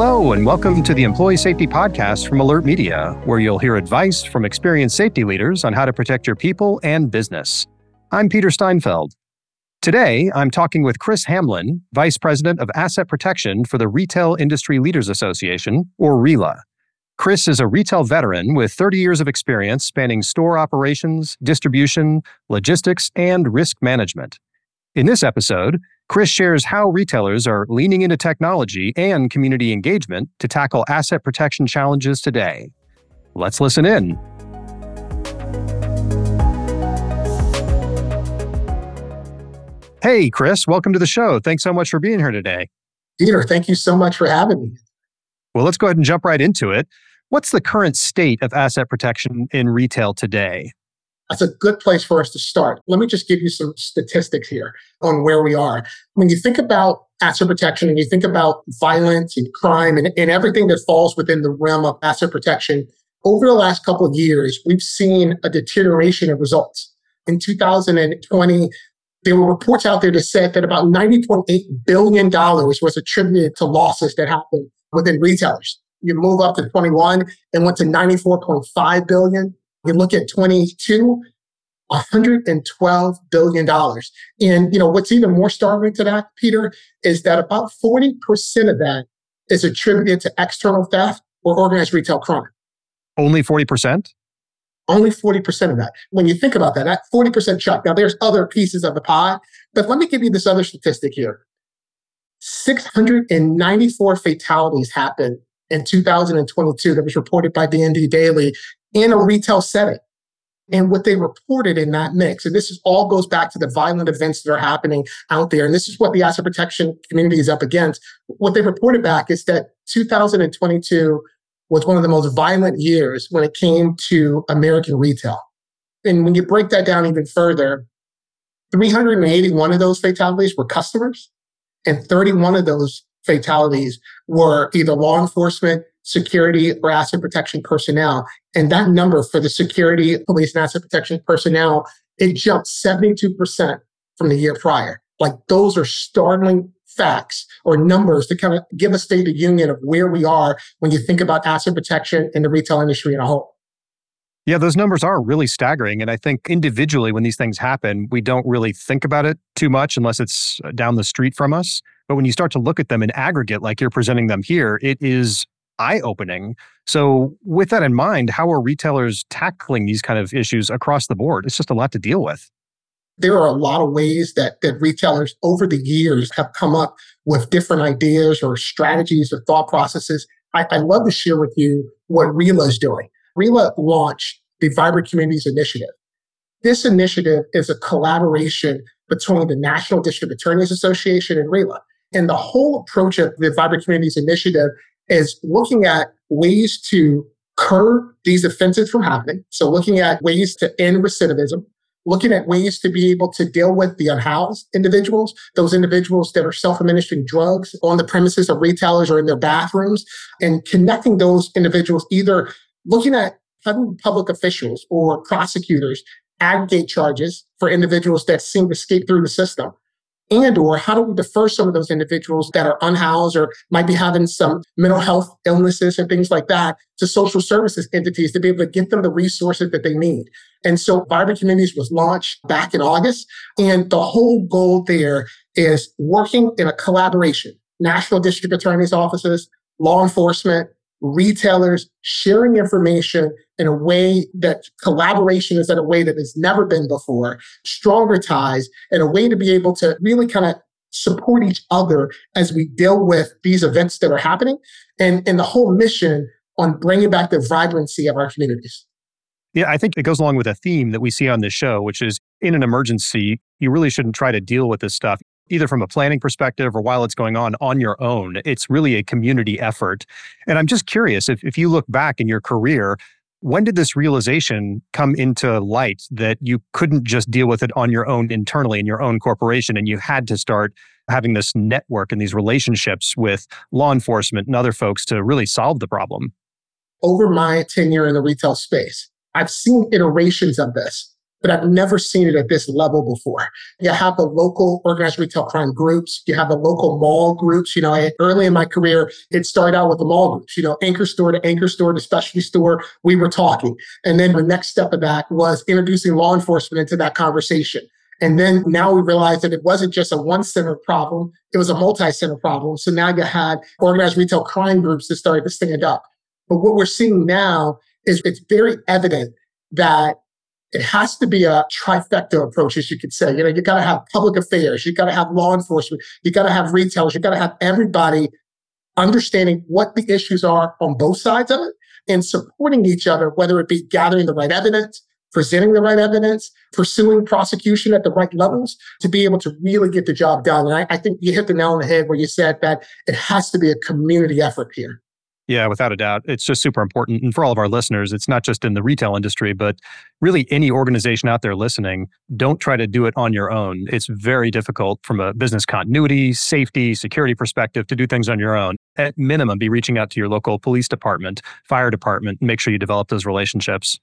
Hello, and welcome to the Employee Safety Podcast from AlertMedia, where you'll hear advice from experienced safety leaders on how to protect your people and business. I'm Peter Steinfeld. Today, I'm talking with Chris Hamlin, Vice President of Asset Protection for the Retail Industry Leaders Association, or RILA. Chris is a retail veteran with 30 years of experience spanning store operations, distribution, logistics, and risk management. In this episode, Chris shares how retailers are leaning into technology and community engagement to tackle asset protection challenges today. Let's listen in. Hey, Chris, welcome to the show. Thanks so much for being here today. Peter, thank you so much for having me. Well, let's go ahead and jump right into it. What's the current state of asset protection in retail today? That's a good place for us to start. Let me just give you some statistics here on where we are. When you think about asset protection and you think about violence and crime and, and everything that falls within the realm of asset protection, over the last couple of years, we've seen a deterioration of results. In 2020, there were reports out there that said that about $90.8 billion was attributed to losses that happened within retailers. You move up to 21 and went to 94.5 billion. You look at 22, 112 billion dollars. And you know what's even more startling to that, Peter, is that about 40% of that is attributed to external theft or organized retail crime. Only 40%? Only 40% of that. When you think about that, that 40% chunk. Now there's other pieces of the pie, but let me give you this other statistic here. 694 fatalities happened in 2022 that was reported by the ND Daily in a retail setting. And what they reported in that mix, and this is all goes back to the violent events that are happening out there. And this is what the asset protection community is up against. What they reported back is that 2022 was one of the most violent years when it came to American retail. And when you break that down even further, 381 of those fatalities were customers, and 31 of those fatalities were either law enforcement, security, or asset protection personnel. And that number for the security, police, and asset protection personnel, it jumped 72% from the year prior. Like those are startling facts or numbers to kind of give a state of union of where we are when you think about asset protection in the retail industry in a whole. Yeah, those numbers are really staggering. And I think individually, when these things happen, we don't really think about it too much unless it's uh, down the street from us. But when you start to look at them in aggregate, like you're presenting them here, it is eye opening. So, with that in mind, how are retailers tackling these kind of issues across the board? It's just a lot to deal with. There are a lot of ways that, that retailers over the years have come up with different ideas or strategies or thought processes. I, I love to share with you what RILA is doing. RILA launched the Vibrant Communities Initiative. This initiative is a collaboration between the National District Attorneys Association and RILA. And the whole approach of the Vibrant Communities Initiative is looking at ways to curb these offenses from happening. So looking at ways to end recidivism, looking at ways to be able to deal with the unhoused individuals, those individuals that are self-administering drugs on the premises of retailers or in their bathrooms, and connecting those individuals either looking at public officials or prosecutors aggregate charges for individuals that seem to escape through the system and or how do we defer some of those individuals that are unhoused or might be having some mental health illnesses and things like that to social services entities to be able to get them the resources that they need? And so vibrant communities was launched back in august and the whole goal there is working in a collaboration national district attorneys offices law enforcement retailers sharing information in a way that collaboration is in a way that has never been before, stronger ties, and a way to be able to really kind of support each other as we deal with these events that are happening and, and the whole mission on bringing back the vibrancy of our communities. Yeah, I think it goes along with a theme that we see on this show, which is in an emergency, you really shouldn't try to deal with this stuff either from a planning perspective or while it's going on on your own. It's really a community effort. And I'm just curious if, if you look back in your career, when did this realization come into light that you couldn't just deal with it on your own internally in your own corporation and you had to start having this network and these relationships with law enforcement and other folks to really solve the problem? Over my tenure in the retail space, I've seen iterations of this but I've never seen it at this level before. You have the local organized retail crime groups. You have the local mall groups. You know, I, early in my career, it started out with the mall groups, you know, anchor store to anchor store to specialty store. We were talking. And then the next step of that was introducing law enforcement into that conversation. And then now we realized that it wasn't just a one center problem, it was a multi center problem. So now you had organized retail crime groups that started to stand up. But what we're seeing now is it's very evident that it has to be a trifecta approach, as you could say. You know, you got to have public affairs, you got to have law enforcement, you got to have retailers, you got to have everybody understanding what the issues are on both sides of it and supporting each other, whether it be gathering the right evidence, presenting the right evidence, pursuing prosecution at the right levels to be able to really get the job done. And I, I think you hit the nail on the head where you said that it has to be a community effort here. Yeah, without a doubt. It's just super important. And for all of our listeners, it's not just in the retail industry, but really any organization out there listening, don't try to do it on your own. It's very difficult from a business continuity, safety, security perspective to do things on your own. At minimum, be reaching out to your local police department, fire department, and make sure you develop those relationships.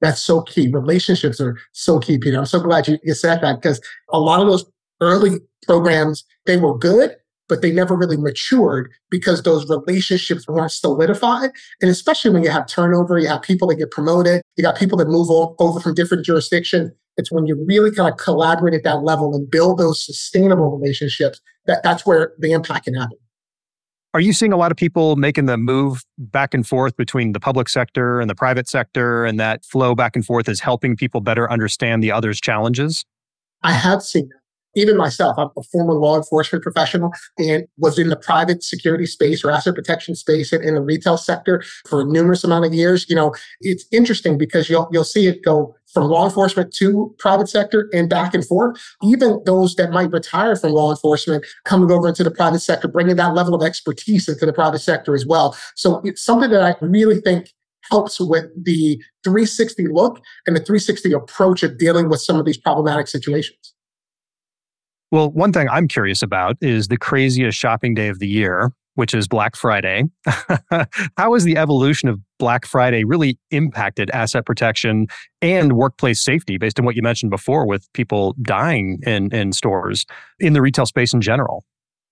That's so key. Relationships are so key, Peter. I'm so glad you, you said that because a lot of those early programs, they were good, but they never really matured because those relationships weren't solidified. And especially when you have turnover, you have people that get promoted, you got people that move over from different jurisdictions. It's when you really kind of collaborate at that level and build those sustainable relationships that that's where the impact can happen. Are you seeing a lot of people making the move back and forth between the public sector and the private sector, and that flow back and forth is helping people better understand the other's challenges? I have seen that even myself, I'm a former law enforcement professional and was in the private security space or asset protection space and in, the retail sector for numerous amount of years. You know, it's interesting because you'll you'll see it go from law enforcement to private sector and back and forth. Even those that might retire from law enforcement coming over into the private sector, bringing that level of expertise into the private sector as well. So it's something that I really think helps with the 360 look and the 360 approach of dealing with some of these problematic situations. Well, one thing I'm curious about is the craziest shopping day of the year, which is Black Friday. How has the evolution of Black Friday really impacted asset protection and workplace safety based on what you mentioned before with people dying in, in stores in the retail space in general?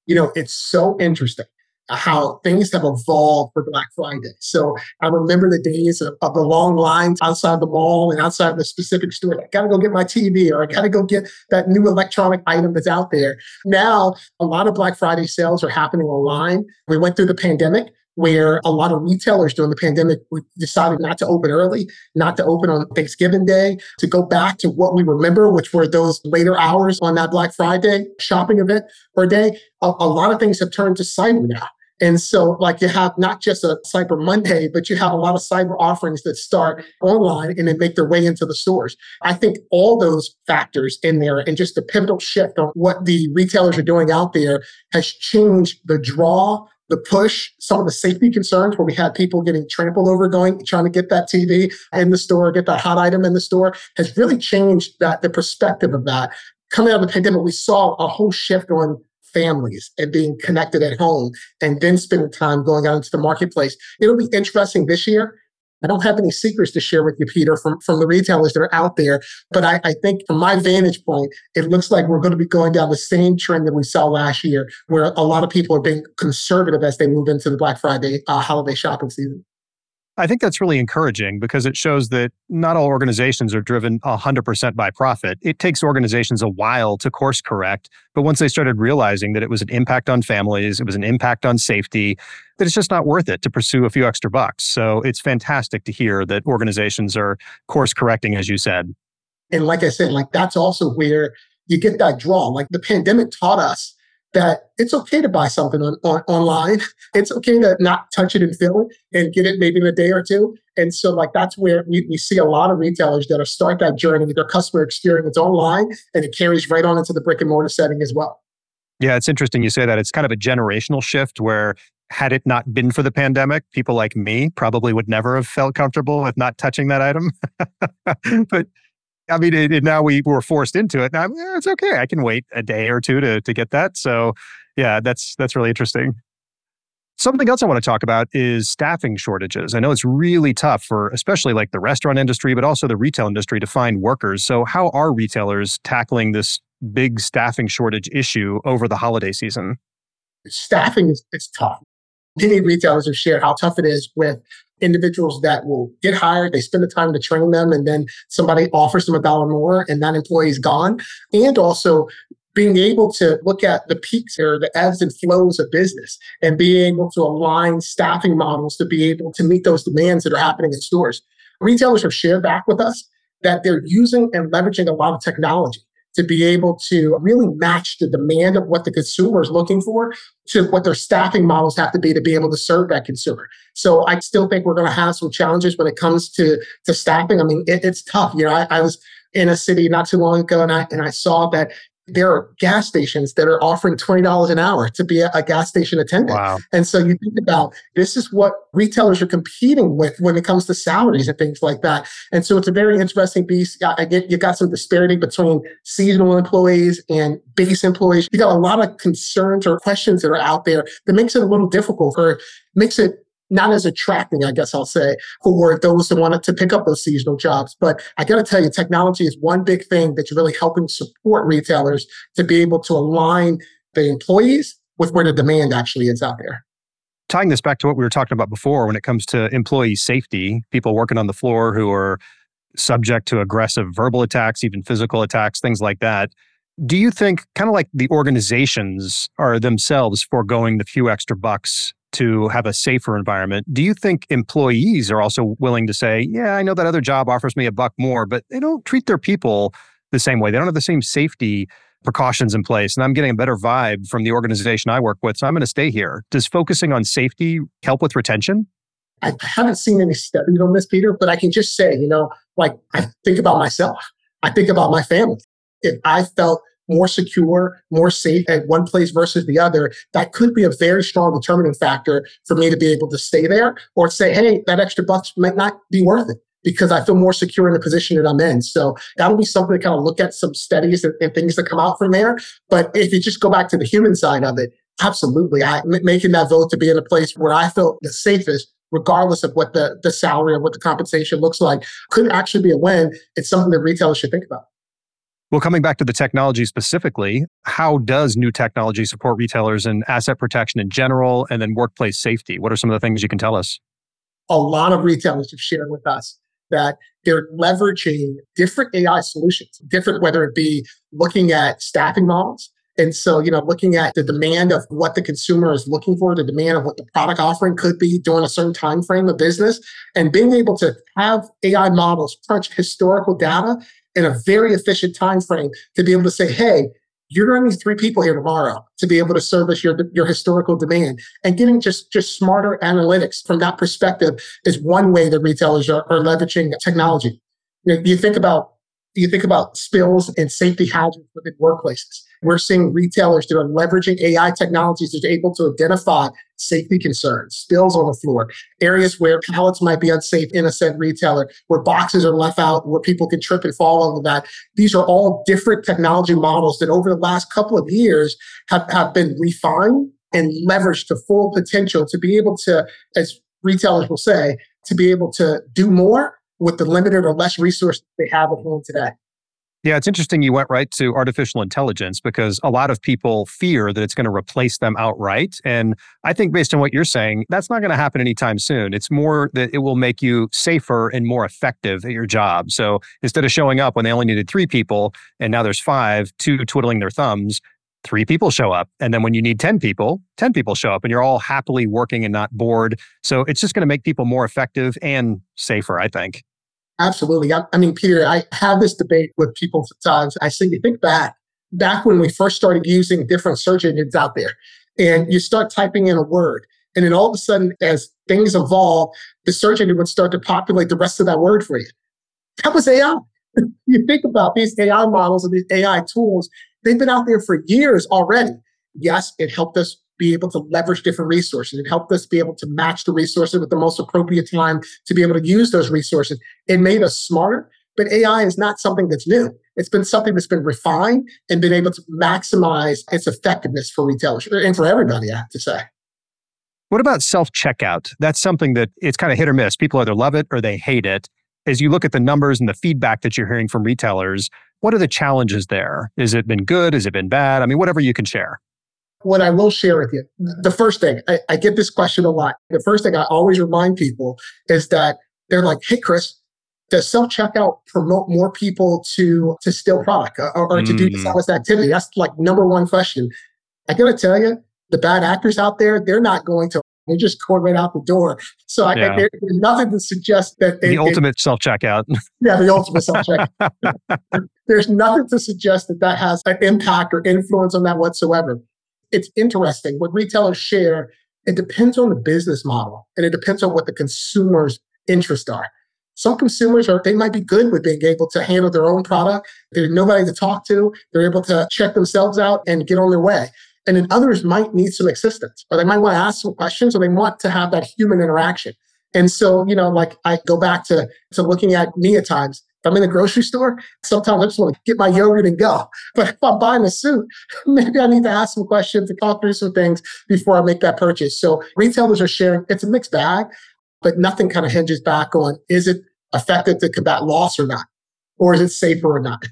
You know, it's so interesting Uh, how things have evolved for Black Friday. So I remember the days of, of, the long lines outside the mall and outside the specific store. I got to go get my TV or I got to go get that new electronic item that's out there. Now, a lot of Black Friday sales are happening online. We went through the pandemic where a lot of retailers during the pandemic decided not to open early, not to open on Thanksgiving Day, to go back to what we remember, which were those later hours on that Black Friday shopping event or day. A, a lot of things have turned to cyber now. And so, like, you have not just a Cyber Monday, but you have a lot of cyber offerings that start online and then make their way into the stores. I think all those factors in there and just the pivotal shift on what the retailers are doing out there has changed the draw, the push, some of the safety concerns where we had people getting trampled over going, trying to get that TV in the store, get that hot item in the store has really changed that, the perspective of that. Coming out of the pandemic, we saw a whole shift on families and being connected at home and then spending time going out into the marketplace. It'll be interesting this year. I don't have any secrets to share with you, Peter, from, from the retailers that are out there. But I, I think from my vantage point, it looks like we're going to be going down the same trend that we saw last year, where a lot of people are being conservative as they move into the Black Friday uh, holiday shopping season. I think that's really encouraging because it shows that not all organizations are driven 100% by profit. It takes organizations a while to course correct, but once they started realizing that it was an impact on families, it was an impact on safety, that it's just not worth it to pursue a few extra bucks. So it's fantastic to hear that organizations are course correcting, as you said. And like I said, like that's also where you get that draw. Like the pandemic taught us that it's okay to buy something on, on, online. It's okay to not touch it and feel it and get it maybe in a day or two. And so, like, that's where we, we see a lot of retailers that are start that journey with their customer experience online and it carries right on into the brick and mortar setting as well. Yeah, it's interesting you say that. It's kind of a generational shift where had it not been for the pandemic, people like me probably would never have felt comfortable with not touching that item. but I mean, it, it, now we were forced into it. Now it's okay. I can wait a day or two to to get that. So, yeah, that's that's really interesting. Something else I want to talk about is staffing shortages. I know it's really tough for especially like the restaurant industry, but also the retail industry to find workers. So, how are retailers tackling this big staffing shortage issue over the holiday season? Staffing is it's tough. Many retailers have shared how tough it is with individuals that will get hired, they spend the time to train them, and then somebody offers them a dollar more and that employee is gone. And also being able to look at the peaks or the ebbs and flows of business and being able to align staffing models to be able to meet those demands that are happening in stores. Retailers have shared back with us that they're using and leveraging a lot of technology to be able to really match the demand of what the consumer is looking for to what their staffing models have to be to be able to serve that consumer. So I still think we're going to have some challenges when it comes to, to staffing. I mean, it, it's tough. You know, I, I was in a city not too long ago and I, and I saw that there are gas stations that are offering $20 an hour to be a, a, gas station attendant. Wow. And so you think about this is what retailers are competing with when it comes to salaries and things like that. And so it's a very interesting piece. I get you got some disparity between seasonal employees and base employees. You got a lot of concerns or questions that are out there that makes it a little difficult or makes it not as attracting, I guess I'll say, for those that wanted to pick up those seasonal jobs. But I got to tell you, technology is one big thing that's really helping support retailers to be able to align the employees with where the demand actually is out there. Tying this back to what we were talking about before when it comes to employee safety, people working on the floor who are subject to aggressive verbal attacks, even physical attacks, things like that. Do you think, kind of like the organizations are themselves foregoing the few extra bucks to have a safer environment. Do you think employees are also willing to say, yeah, I know that other job offers me a buck more, but they don't treat their people the same way? They don't have the same safety precautions in place. And I'm getting a better vibe from the organization I work with. So I'm going to stay here. Does focusing on safety help with retention? I haven't seen any studies on this, Peter, but I can just say, you know, like I think about myself, I think about my family. If I felt more secure, more safe at one place versus the other, that could be a very strong determining factor for me to be able to stay there or say, hey, that extra bucks might not be worth it because I feel more secure in the position that I'm in. So that'll be something to kind of look at some studies and, and things that come out from there. But if you just go back to the human side of it, absolutely, I, making that vote to be in a place where I feel the safest regardless of what the, the salary or what the compensation looks like, could actually be a win. It's something that retailers should think about. Well, coming back to the technology specifically, how does new technology support retailers and asset protection in general and then workplace safety? What are some of the things you can tell us? A lot of retailers have shared with us that they're leveraging different AI solutions, different, whether it be looking at staffing models. And so, you know, looking at the demand of what the consumer is looking for, the demand of what the product offering could be during a certain time frame of business, and being able to have AI models crunch historical data in a very efficient time frame to be able to say, hey, you're going to need three people here tomorrow to be able to service your, your historical demand. And getting just, just smarter analytics from that perspective is one way that retailers are, are leveraging technology. You, know, you think about you think about spills and safety hazards within workplaces. We're seeing retailers that are leveraging AI technologies that are able to identify safety concerns, spills on the floor, areas where pallets might be unsafe in a said retailer, where boxes are left out, where people can trip and fall over that. These are all different technology models that over the last couple of years have, have been refined and leveraged to full potential to be able to, as retailers will say, to be able to do more with the limited or less resources they have at home today. Yeah, it's interesting you went right to artificial intelligence because a lot of people fear that it's going to replace them outright. And I think, based on what you're saying, that's not going to happen anytime soon. It's more that it will make you safer and more effective at your job. So instead of showing up when they only needed three people and now there's five, two twiddling their thumbs, three people show up. And then when you need 10 people, 10 people show up and you're all happily working and not bored. So it's just going to make people more effective and safer, I think. Absolutely. I, I, mean, Peter, I have this debate with people sometimes. I say, you think back, back when we first started using different search engines out there, and you start typing in a word, and then all of a sudden, as things evolve, the search engine would start to populate the rest of that word for you. That was AI. you think about these AI models and these AI tools, they've been out there for years already. Yes, it helped us be able to leverage different resources. It helped us be able to match the resources with the most appropriate time to be able to use those resources. It made us smarter, but AI is not something that's new. It's been something that's been refined and been able to maximize its effectiveness for retailers uh, and for everybody, I have to say. What about self checkout? That's something that it's kind of hit or miss. People either love it or they hate it. As you look at the numbers and the feedback that you're hearing from retailers, what are the challenges there? Has it been good? Has it been bad? I mean, whatever you can share. What I will share with you, the first thing, I, I get this question a lot. The first thing I always remind people is that they're like, hey, Chris, does self checkout promote more people to to steal product or, or to mm. do dishonest activity? That's like number one question. I gotta tell you, the bad actors out there, they're not going to. They're just going right out the door. So I, yeah. there's nothing to suggest that they, the ultimate self checkout. Yeah, the ultimate self checkout. there's nothing to suggest that that has an impact or influence on that whatsoever. It's interesting what retailers share. It depends on the business model and it depends on what the consumer's interests are. Some consumers are, they might be good with being able to handle their own product. There's nobody to talk to. They're able to check themselves out and get on their way. And then others might need some assistance or they might want to ask some questions or they want to have that human interaction. And so, you know, like I go back to, to looking at me at times. If I'm in the grocery store, sometimes I just want to get my yogurt and go. But if I'm buying a suit, maybe I need to ask some questions and talk through some things before I make that purchase. So retailers are sharing, it's a mixed bag, but nothing kind of hinges back on is it effective to combat loss or not? Or is it safer or not?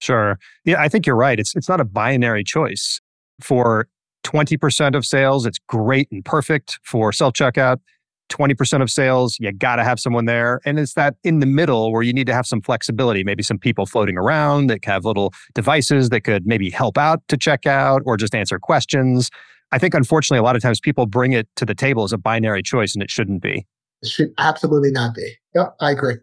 Sure. Yeah, I think you're right. It's it's not a binary choice. For 20% of sales, it's great and perfect for self-checkout. 20% of sales, you got to have someone there. And it's that in the middle where you need to have some flexibility, maybe some people floating around that have little devices that could maybe help out to check out or just answer questions. I think unfortunately, a lot of times people bring it to the table as a binary choice and it shouldn't be. It should absolutely not be. Yep, I agree.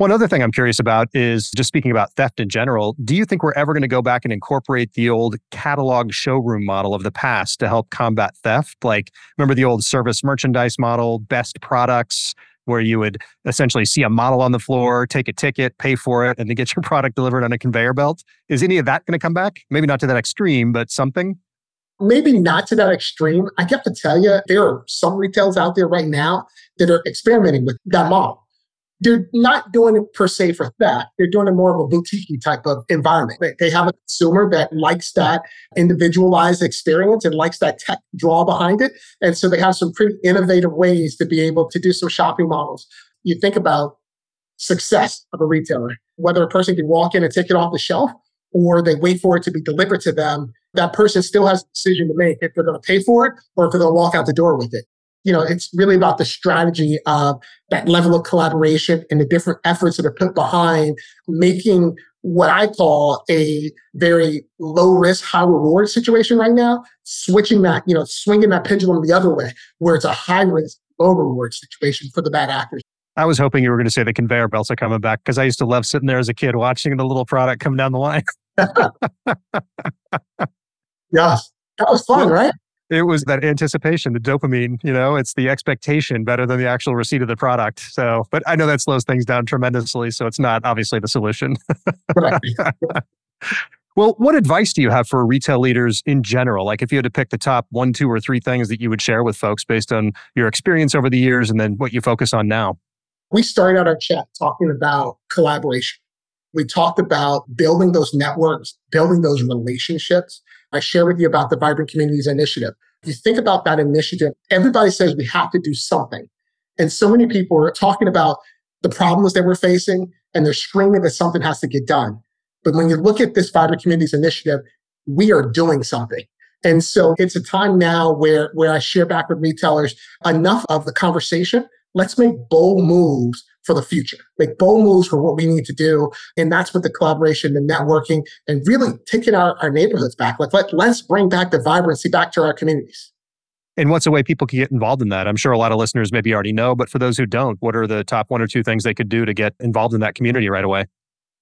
One other thing I'm curious about is just speaking about theft in general. Do you think we're ever going to go back and incorporate the old catalog showroom model of the past to help combat theft? Like, remember the old service merchandise model, best products, where you would essentially see a model on the floor, take a ticket, pay for it, and then get your product delivered on a conveyor belt? Is any of that going to come back? Maybe not to that extreme, but something? maybe not to that extreme. I have to tell you, there are some retailers out there right now that are experimenting with that model. They're not doing it per se for that. They're doing it more of a boutique type of environment. They have a consumer that likes that individualized experience and likes that tech draw behind it. And so they have some pretty innovative ways to be able to do some shopping models. You think about success of a retailer, whether a person can walk in and take it off the shelf or they wait for it to be delivered to them that person still has a decision to make if they're going to pay for it or if they're going to walk out the door with it. You know, it's really about the strategy of that level of collaboration and the different efforts that are put behind making what I call a very low risk, high reward situation right now, switching that, you know, swinging that pendulum the other way, where it's a high risk, low reward situation for the bad actors. I was hoping you were going to say the conveyor belts are coming back because I used to love sitting there as a kid watching the little product come down the line. Yes. That was fun, right? It was that anticipation, the dopamine, you know, it's the expectation better than the actual receipt of the product. So, but I know that slows things down tremendously. So it's not obviously the solution. right. well, what advice do you have for retail leaders in general? Like if you had to pick the top one, two, or three things that you would share with folks based on your experience over the years and then what you focus on now? We started out our chat talking about collaboration. We talked about building those networks, building those relationships I share with you about the Vibrant Communities Initiative. If you think about that initiative, everybody says we have to do something. And so many people are talking about the problems that we're facing and they're screaming that something has to get done. But when you look at this Vibrant Communities Initiative, we are doing something. And so it's a time now where, where I share back with retailers enough of the conversation. Let's make bold moves for the future, make bold moves for what we need to do. And that's what the collaboration, the networking, and really taking our, our neighborhoods back. Like, let, let's bring back the vibrancy back to our communities. And what's a way people can get involved in that? I'm sure a lot of listeners maybe already know, but for those who don't, what are the top one or two things they could do to get involved in that community right away?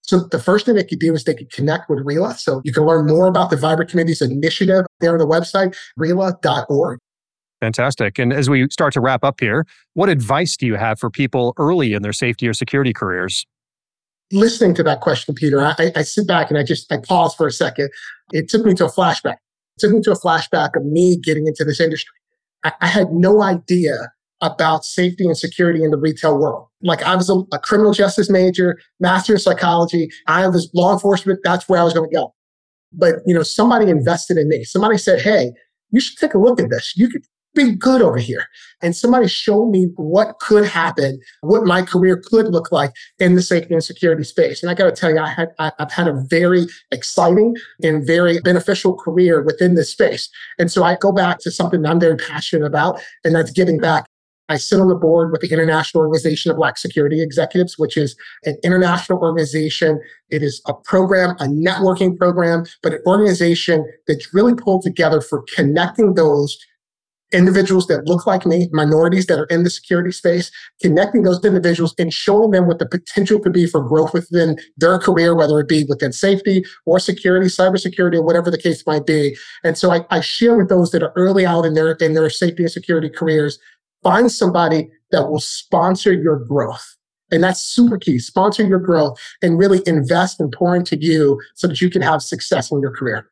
So the first thing they could do is they could connect with RILA. So you can learn more about the Vibrant Communities Initiative there on the website, RILA.org. Fantastic. And as we start to wrap up here, what advice do you have for people early in their safety or security careers? Listening to that question, Peter, I, I sit back and I just I pause for a second. It took me to a flashback. It took me to a flashback of me getting into this industry. I, I had no idea about safety and security in the retail world. Like I was a, a criminal justice major, master of psychology. I was law enforcement. That's where I was going to go. But you know, somebody invested in me. Somebody said, "Hey, you should take a look at this. You could been good over here. And somebody showed me what could happen, what my career could look like in the safety and security space. And I got to tell you, I had, I, I've had a very exciting and very beneficial career within this space. And so I go back to something I'm very passionate about, and that's giving back I sit on the board with the International Organization of Black Security Executives, which is an international organization. It is a program, a networking program, but an organization that's really pulled together for connecting those individuals that look like me, minorities that are in the security space, connecting those individuals and showing them what the potential could be for growth within their career, whether it be within safety or security, cybersecurity, or whatever the case might be. And so I, I share with those that are early out in their in their safety and security careers, find somebody that will sponsor your growth. And that's super key. Sponsor your growth and really invest and pour into you so that you can have success in your career.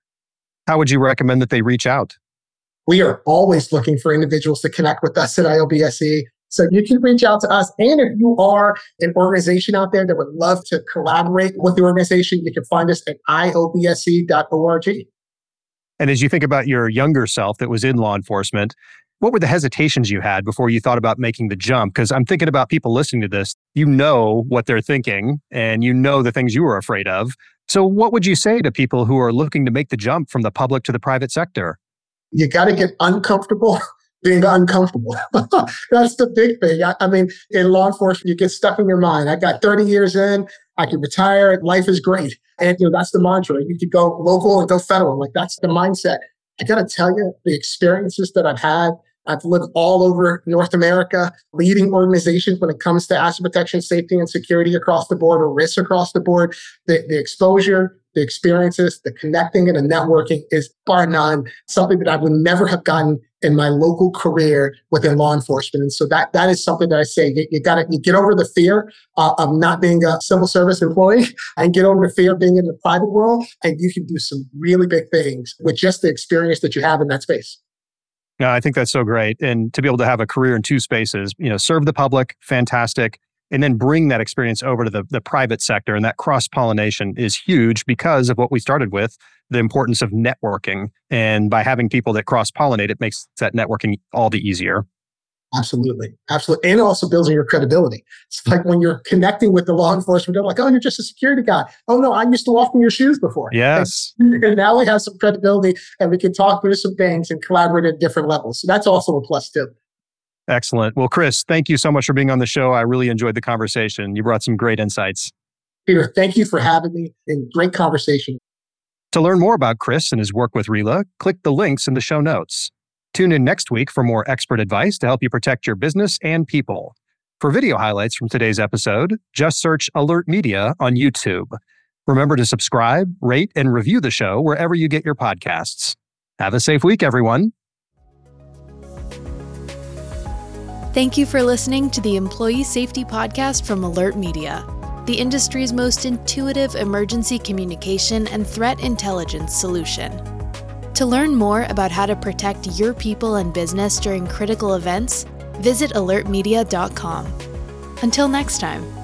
How would you recommend that they reach out? We are always looking for individuals to connect with us at IOBSE. So you can reach out to us. And if you are an organization out there that would love to collaborate with the organization, you can find us at iobse.org. And as you think about your younger self that was in law enforcement, what were the hesitations you had before you thought about making the jump? Because I'm thinking about people listening to this. You know what they're thinking and you know the things you were afraid of. So, what would you say to people who are looking to make the jump from the public to the private sector? You got to get uncomfortable being uncomfortable. That's the big thing. I, I, mean, in law enforcement, you get stuck in your mind. I got 30 years in. I can retire. Life is great. And you know, that's the mantra. You could go local and go federal. Like that's the mindset. I got to tell you, the experiences that I've had, I've lived all over North America, leading organizations when it comes to asset protection, safety, and security across the board or risks across the board. The, the exposure, the experiences, the connecting and the networking is bar none something that I would never have gotten in my local career within law enforcement. And so that that is something that I say you, you got to get over the fear uh, of not being a civil service employee and get over the fear of being in the private world, and you can do some really big things with just the experience that you have in that space. Yeah, I think that's so great. And to be able to have a career in two spaces, you know, serve the public, fantastic and then bring that experience over to the, the private sector. And that cross pollination is huge because of what we started with the importance of networking. And by having people that cross pollinate, it makes that networking all the easier. Absolutely. Absolutely. And also builds your credibility. It's like when you're connecting with the law enforcement, they're like, oh, you're just a security guy. Oh, no, I used to walk in your shoes before. Yes. And, and now we have some credibility and we can talk through some things and collaborate at different levels. So that's also a plus, too. Excellent. Well, Chris, thank you so much for being on the show. I really enjoyed the conversation. You brought some great insights. Peter, thank you for having me and great conversation. To learn more about Chris and his work with RILA, click the links in the show notes. Tune in next week for more expert advice to help you protect your business and people. For video highlights from today's episode, just search AlertMedia on YouTube. Remember to subscribe, rate, and review the show wherever you get your podcasts. Have a safe week, everyone. Thank you for listening to the Employee Safety Podcast from AlertMedia, the industry's most intuitive emergency communication and threat intelligence solution. To learn more about how to protect your people and business during critical events, visit alertmedia.com. Until next time.